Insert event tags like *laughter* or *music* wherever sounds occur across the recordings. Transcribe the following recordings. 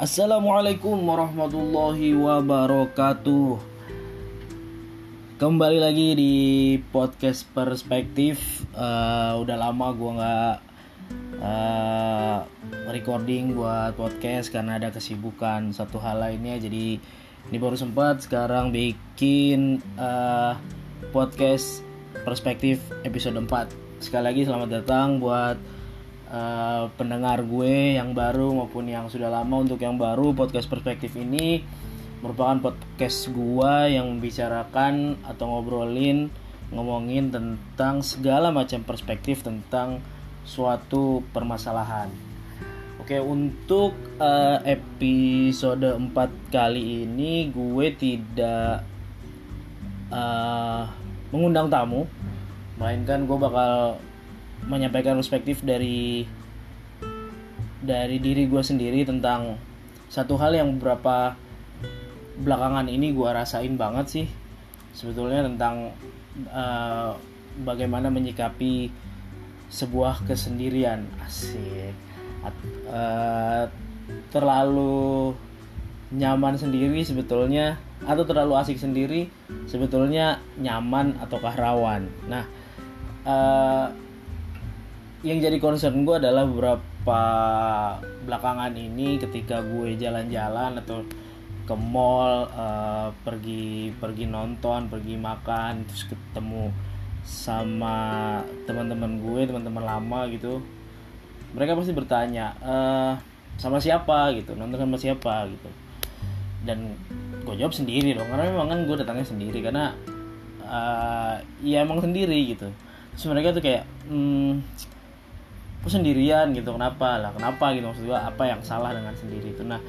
Assalamualaikum warahmatullahi wabarakatuh. Kembali lagi di podcast perspektif. Uh, Udah lama gue gak uh, recording buat podcast Karena ada kesibukan satu hal lainnya. Jadi ini baru sempat sekarang bikin uh, podcast perspektif episode 4 Sekali lagi selamat datang buat uh, pendengar gue yang baru maupun yang sudah lama untuk yang baru podcast perspektif ini merupakan podcast gue yang membicarakan atau ngobrolin ngomongin tentang segala macam perspektif tentang suatu permasalahan. Oke, untuk uh, episode 4 kali ini gue tidak uh, mengundang tamu, melainkan gue bakal menyampaikan perspektif dari dari diri gue sendiri tentang satu hal yang beberapa belakangan ini gue rasain banget sih. Sebetulnya tentang uh, bagaimana menyikapi sebuah kesendirian. Asik. Uh, terlalu nyaman sendiri sebetulnya atau terlalu asik sendiri sebetulnya nyaman ataukah rawan? Nah uh, yang jadi concern gue adalah beberapa belakangan ini ketika gue jalan-jalan atau ke mall uh, pergi pergi nonton pergi makan terus ketemu sama teman-teman gue teman-teman lama gitu mereka pasti bertanya uh, sama siapa? gitu nonton sama siapa? gitu. Dan gue jawab sendiri dong karena memang kan gue datangnya sendiri karena uh, ya emang sendiri gitu. Terus mereka tuh kayak hmm, aku sendirian gitu kenapa? Lah kenapa gitu? Maksud gue apa yang salah dengan sendiri itu? Nah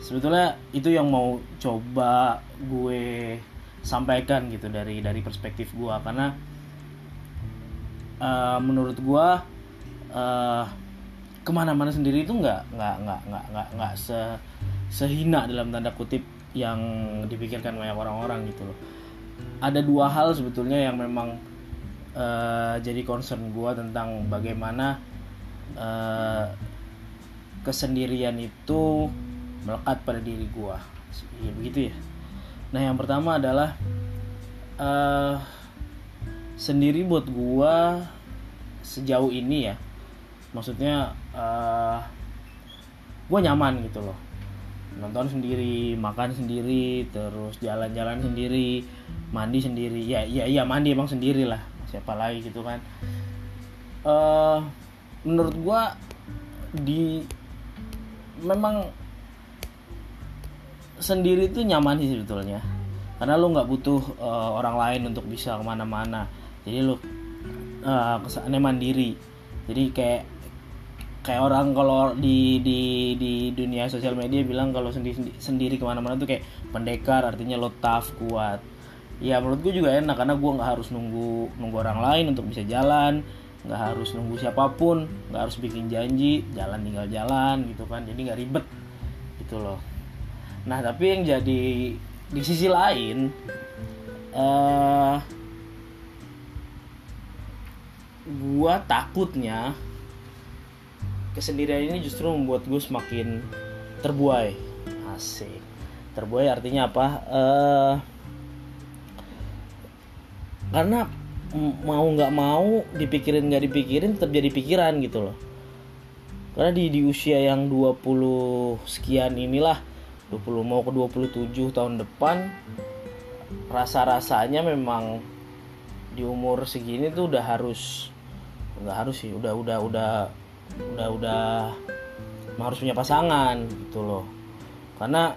sebetulnya itu yang mau coba gue sampaikan gitu dari dari perspektif gue karena uh, menurut gue uh, ke mana-mana sendiri itu nggak nggak nggak nggak nggak nggak se sehina dalam tanda kutip yang dipikirkan banyak orang-orang gitu loh. Ada dua hal sebetulnya yang memang uh, jadi concern gue tentang bagaimana uh, kesendirian itu melekat pada diri gue ya begitu ya. Nah yang pertama adalah uh, sendiri buat gue sejauh ini ya. Maksudnya uh, gue nyaman gitu loh. Nonton sendiri makan sendiri terus jalan-jalan sendiri mandi sendiri. Ya iya iya mandi emang sendiri lah siapa lagi gitu kan. Uh, menurut gue di memang sendiri itu nyaman sih sebetulnya. Karena lo nggak butuh uh, orang lain untuk bisa ke mana-mana. Jadi lo uh, kesannya mandiri. Jadi kayak kayak orang kalau di di di dunia sosial media bilang kalau sendiri sendiri ke mana-mana tuh kayak pendekar artinya lo tough kuat. Ya menurut gue juga enak karena gue nggak harus nunggu nunggu orang lain untuk bisa jalan nggak harus nunggu siapa pun nggak harus bikin janji jalan tinggal jalan gitu kan. Jadi nggak ribet gitu loh. Nah tapi yang jadi di sisi lain uh, gua takutnya kesendirian ini justru membuat gue semakin terbuai. Asik. Terbuai artinya apa? Uh, karena mau nggak mau dipikirin nggak dipikirin tetap jadi pikiran gitu loh. Karena di di usia yang 20 sekian inilah 20 mau ke 27 tahun depan rasa-rasanya memang di umur segini tuh udah harus nggak harus sih udah udah udah udah udah harus punya pasangan gitu loh. Karena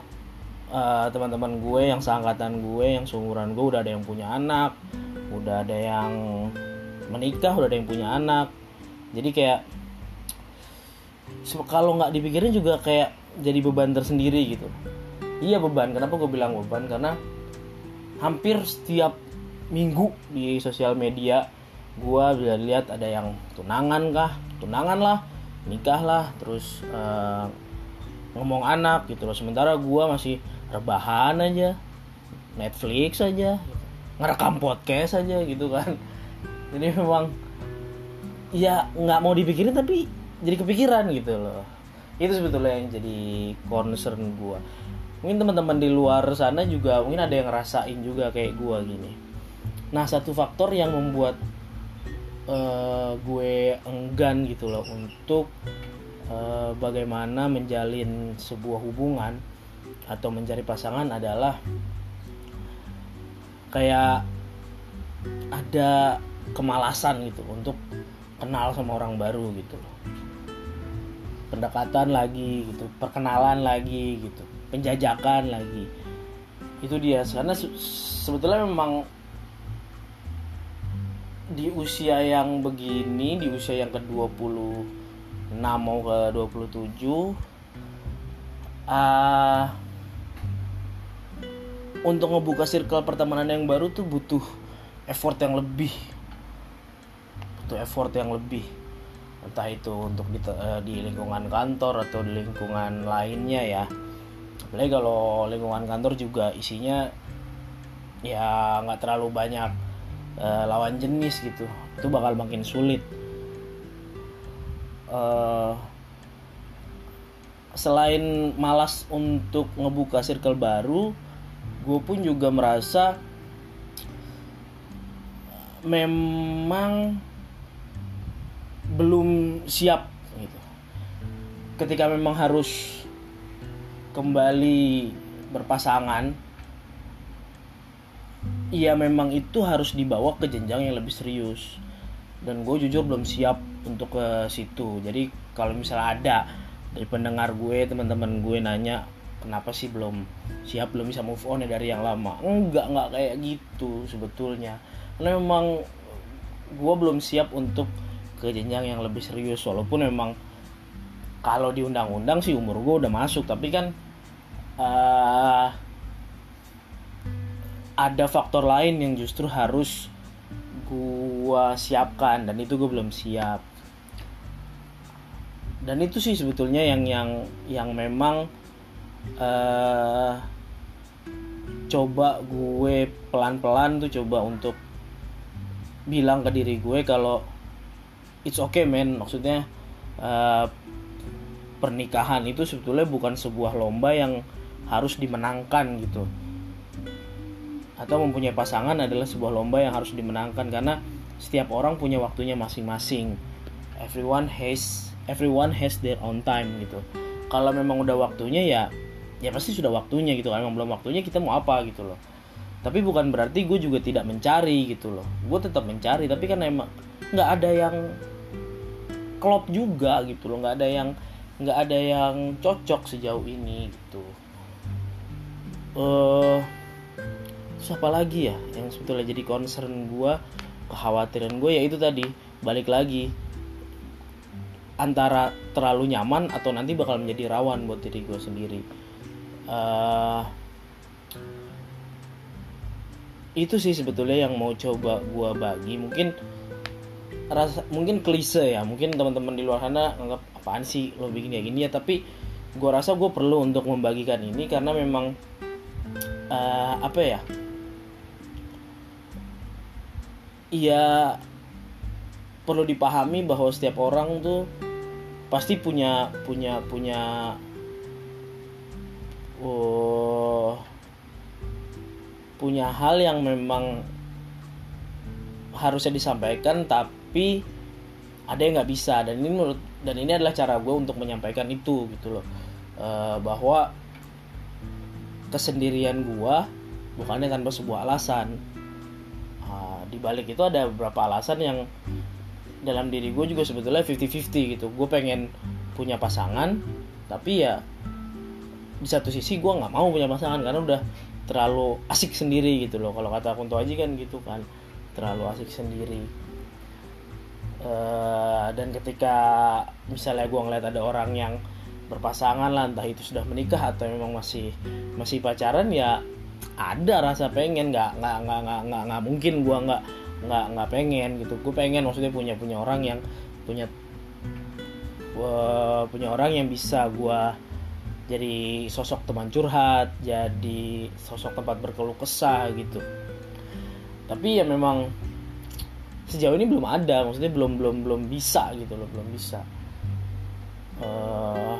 uh, teman-teman gue yang seangkatan gue yang seumuran gue udah ada yang punya anak udah ada yang menikah udah ada yang punya anak. Jadi kayak kalau nggak dipikirin juga kayak jadi beban tersendiri gitu. Iya beban. Kenapa gue bilang beban? Karena hampir setiap minggu di sosial media gue bisa lihat ada yang tunangan kah? Tunangan lah nikah lah terus uh, ngomong anak gitu loh. Sementara gue masih rebahan aja Netflix aja ngerekam podcast aja gitu kan. *laughs* Jadi memang ya nggak mau dipikirin tapi jadi kepikiran gitu loh. Itu sebetulnya yang jadi concern gue mungkin teman-teman di luar sana juga mungkin ada yang ngerasain juga kayak gue gini. Nah satu faktor yang membuat uh, gue enggan gitu loh untuk uh, bagaimana menjalin sebuah hubungan atau mencari pasangan adalah kayak ada kemalasan gitu untuk kenal sama orang baru gitu. Loh pendekatan lagi gitu perkenalan lagi gitu penjajakan lagi. Itu dia karena sebetulnya memang di usia yang begini di usia yang ke 26 mau ke 27 uh, untuk ngebuka circle pertemanan yang baru tuh butuh effort yang lebih. Butuh effort yang lebih. Entah itu untuk di, uh, di lingkungan kantor atau di lingkungan lainnya ya. Apalagi kalau lingkungan kantor juga isinya ya nggak terlalu banyak uh, lawan jenis gitu. Itu bakal makin sulit. Uh, selain malas untuk ngebuka circle baru gue pun juga merasa memang belum siap gitu. Ketika memang harus kembali berpasangan, ya memang itu harus dibawa ke jenjang yang lebih serius. Dan gue jujur belum siap untuk ke situ. Jadi kalau misalnya ada dari pendengar gue, teman-teman gue nanya kenapa sih belum siap belum bisa move on ya dari yang lama? Enggak enggak kayak gitu sebetulnya. Karena memang gue belum siap untuk ke jenjang yang lebih serius walaupun memang kalau di undang-undang sih umur gue udah masuk tapi kan uh, ada faktor lain yang justru harus gue siapkan dan itu gue belum siap. Dan itu sih sebetulnya yang yang yang memang uh, coba gue pelan-pelan tuh coba untuk bilang ke diri gue kalau it's okay man. Maksudnya uh, pernikahan itu sebetulnya bukan sebuah lomba yang harus dimenangkan gitu. Atau mempunyai pasangan adalah sebuah lomba yang harus dimenangkan karena setiap orang punya waktunya masing-masing. Everyone has everyone has their own time gitu. Kalau memang udah waktunya ya ya pasti sudah waktunya gitu kalau memang belum waktunya kita mau apa gitu loh. Tapi bukan berarti gue juga tidak mencari gitu loh. Gue tetap mencari tapi kan emang nggak ada yang klop juga gitu loh. Nggak ada yang nggak ada yang cocok sejauh ini gitu. Uh, terus lagi ya yang sebetulnya jadi concern gue kekhawatiran gue ya itu tadi balik lagi. Antara terlalu nyaman atau nanti bakal menjadi rawan buat diri gue sendiri uh, itu sih sebetulnya yang mau coba gue bagi. Mungkin rasa mungkin klise ya. Mungkin teman-teman di luar sana anggap apaan sih lo bikin kayak gini ya? Tapi gue rasa gue perlu untuk membagikan ini karena memang uh, apa ya? Iya perlu dipahami bahwa setiap orang tuh pasti punya punya punya oh, punya hal yang memang harusnya disampaikan tapi ada yang nggak bisa. Dan ini menurut dan ini adalah cara gue untuk menyampaikan itu gitu loh. E, bahwa kesendirian gue bukannya tanpa sebuah alasan. E, di balik itu ada beberapa alasan yang dalam diri gue juga sebetulnya 50-50 gitu. Gue pengen punya pasangan tapi ya di satu sisi gue nggak mau punya pasangan karena udah terlalu asik sendiri gitu loh. Kalau kata Kunto Aji kan gitu kan terlalu asik sendiri. Uh, dan ketika misalnya gue ngeliat ada orang yang berpasangan lah entah itu sudah menikah atau memang masih masih pacaran ya ada rasa pengen. Nggak nggak nggak nggak nggak, nggak mungkin gue nggak nggak nggak pengen gitu. Gue pengen maksudnya punya punya orang yang punya uh, punya orang yang bisa gue jadi sosok teman curhat jadi sosok tempat berkeluh kesah gitu. Tapi ya memang sejauh ini belum ada maksudnya belum belum belum bisa gitu loh belum bisa. Uh,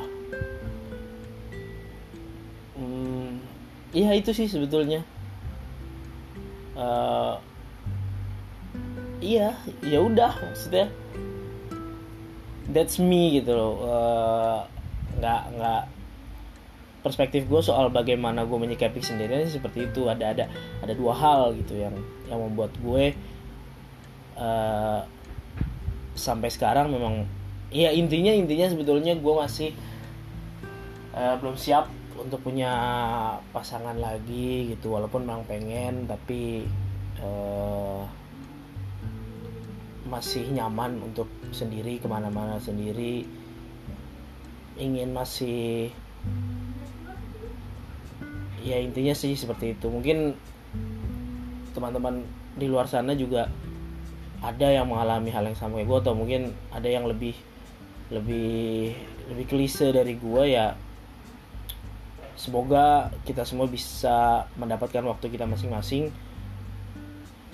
hmm, ya itu sih sebetulnya. Uh, iya ya udah maksudnya. That's me gitu loh. Eh, nggak nggak perspektif gue soal bagaimana gue menyikapi sendirian seperti itu. Ada ada ada dua hal gitu yang yang membuat gue uh, sampai sekarang memang ya intinya intinya sebetulnya gue masih uh, belum siap untuk punya pasangan lagi gitu. Walaupun memang pengen tapi uh, masih nyaman untuk sendiri ke mana-mana sendiri. Ingin masih ya intinya sih seperti itu. Mungkin teman-teman di luar sana juga ada yang mengalami hal yang sama kayak gue atau mungkin ada yang lebih lebih lebih klise dari gue ya semoga kita semua bisa mendapatkan waktu kita masing-masing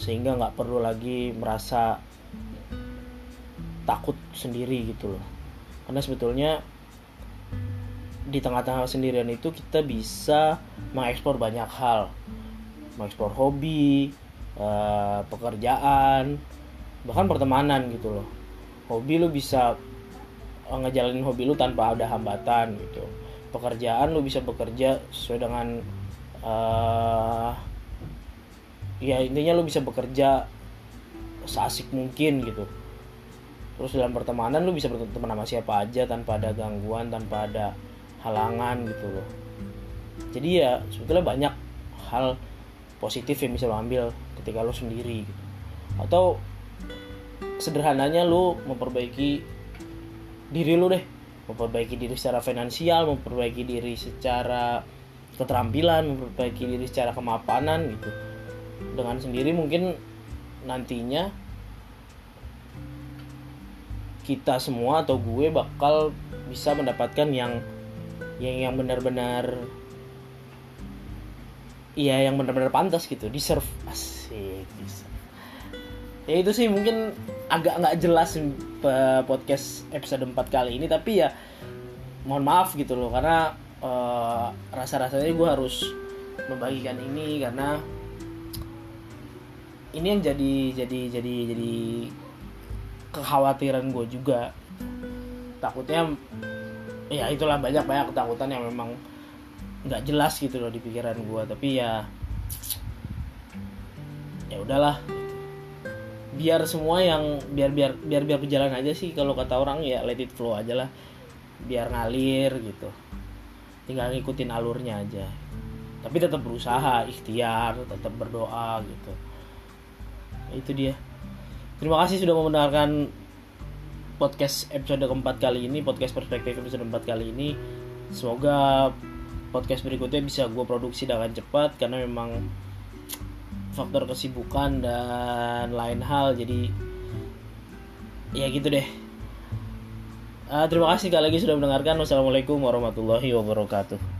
sehingga nggak perlu lagi merasa takut sendiri gitu loh. Karena sebetulnya di tengah-tengah sendirian itu kita bisa mengekspor banyak hal. Mengekspor hobi eh, pekerjaan bahkan pertemanan gitu loh. Hobi lu bisa ngejalanin hobi lu tanpa ada hambatan gitu. Pekerjaan lu bisa bekerja sesuai dengan uh, ya intinya lu bisa bekerja seasik mungkin gitu. Terus dalam pertemanan lu bisa berteman sama siapa aja tanpa ada gangguan tanpa ada halangan gitu loh. Jadi ya sebetulnya banyak hal positif yang bisa lo ambil ketika lo sendiri gitu. Atau sederhananya lo memperbaiki diri lo deh. Memperbaiki diri secara finansial memperbaiki diri secara keterampilan memperbaiki diri secara kemapanan gitu. Dengan sendiri mungkin nantinya kita semua atau gue bakal bisa mendapatkan yang yang yang benar-benar iya yang benar-benar pantas gitu deserve. Asik deserve. Ya itu sih mungkin agak nggak jelas podcast episode 4 kali ini tapi ya mohon maaf gitu loh karena uh, rasa-rasanya gue harus membagikan ini karena ini yang jadi jadi jadi jadi kekhawatiran gue juga. Takutnya ya itulah banyak banyak ketakutan yang memang nggak jelas gitu loh di pikiran gue tapi ya ya udahlah. Biar semua yang biar biar biar biar berjalan aja sih. Kalau kata orang ya let it flow aja lah. Biar ngalir gitu. Tinggal ngikutin alurnya aja. Tapi tetap berusaha ikhtiar tetap berdoa gitu. Itu dia. Terima kasih sudah mendengarkan podcast episode keempat kali ini podcast perspektif episode keempat kali ini. Semoga podcast berikutnya bisa gue produksi dengan cepat karena memang faktor kesibukan dan lain hal jadi ya gitu deh. Uh, terima kasih sekali lagi sudah mendengarkan. Wassalamualaikum warahmatullahi wabarakatuh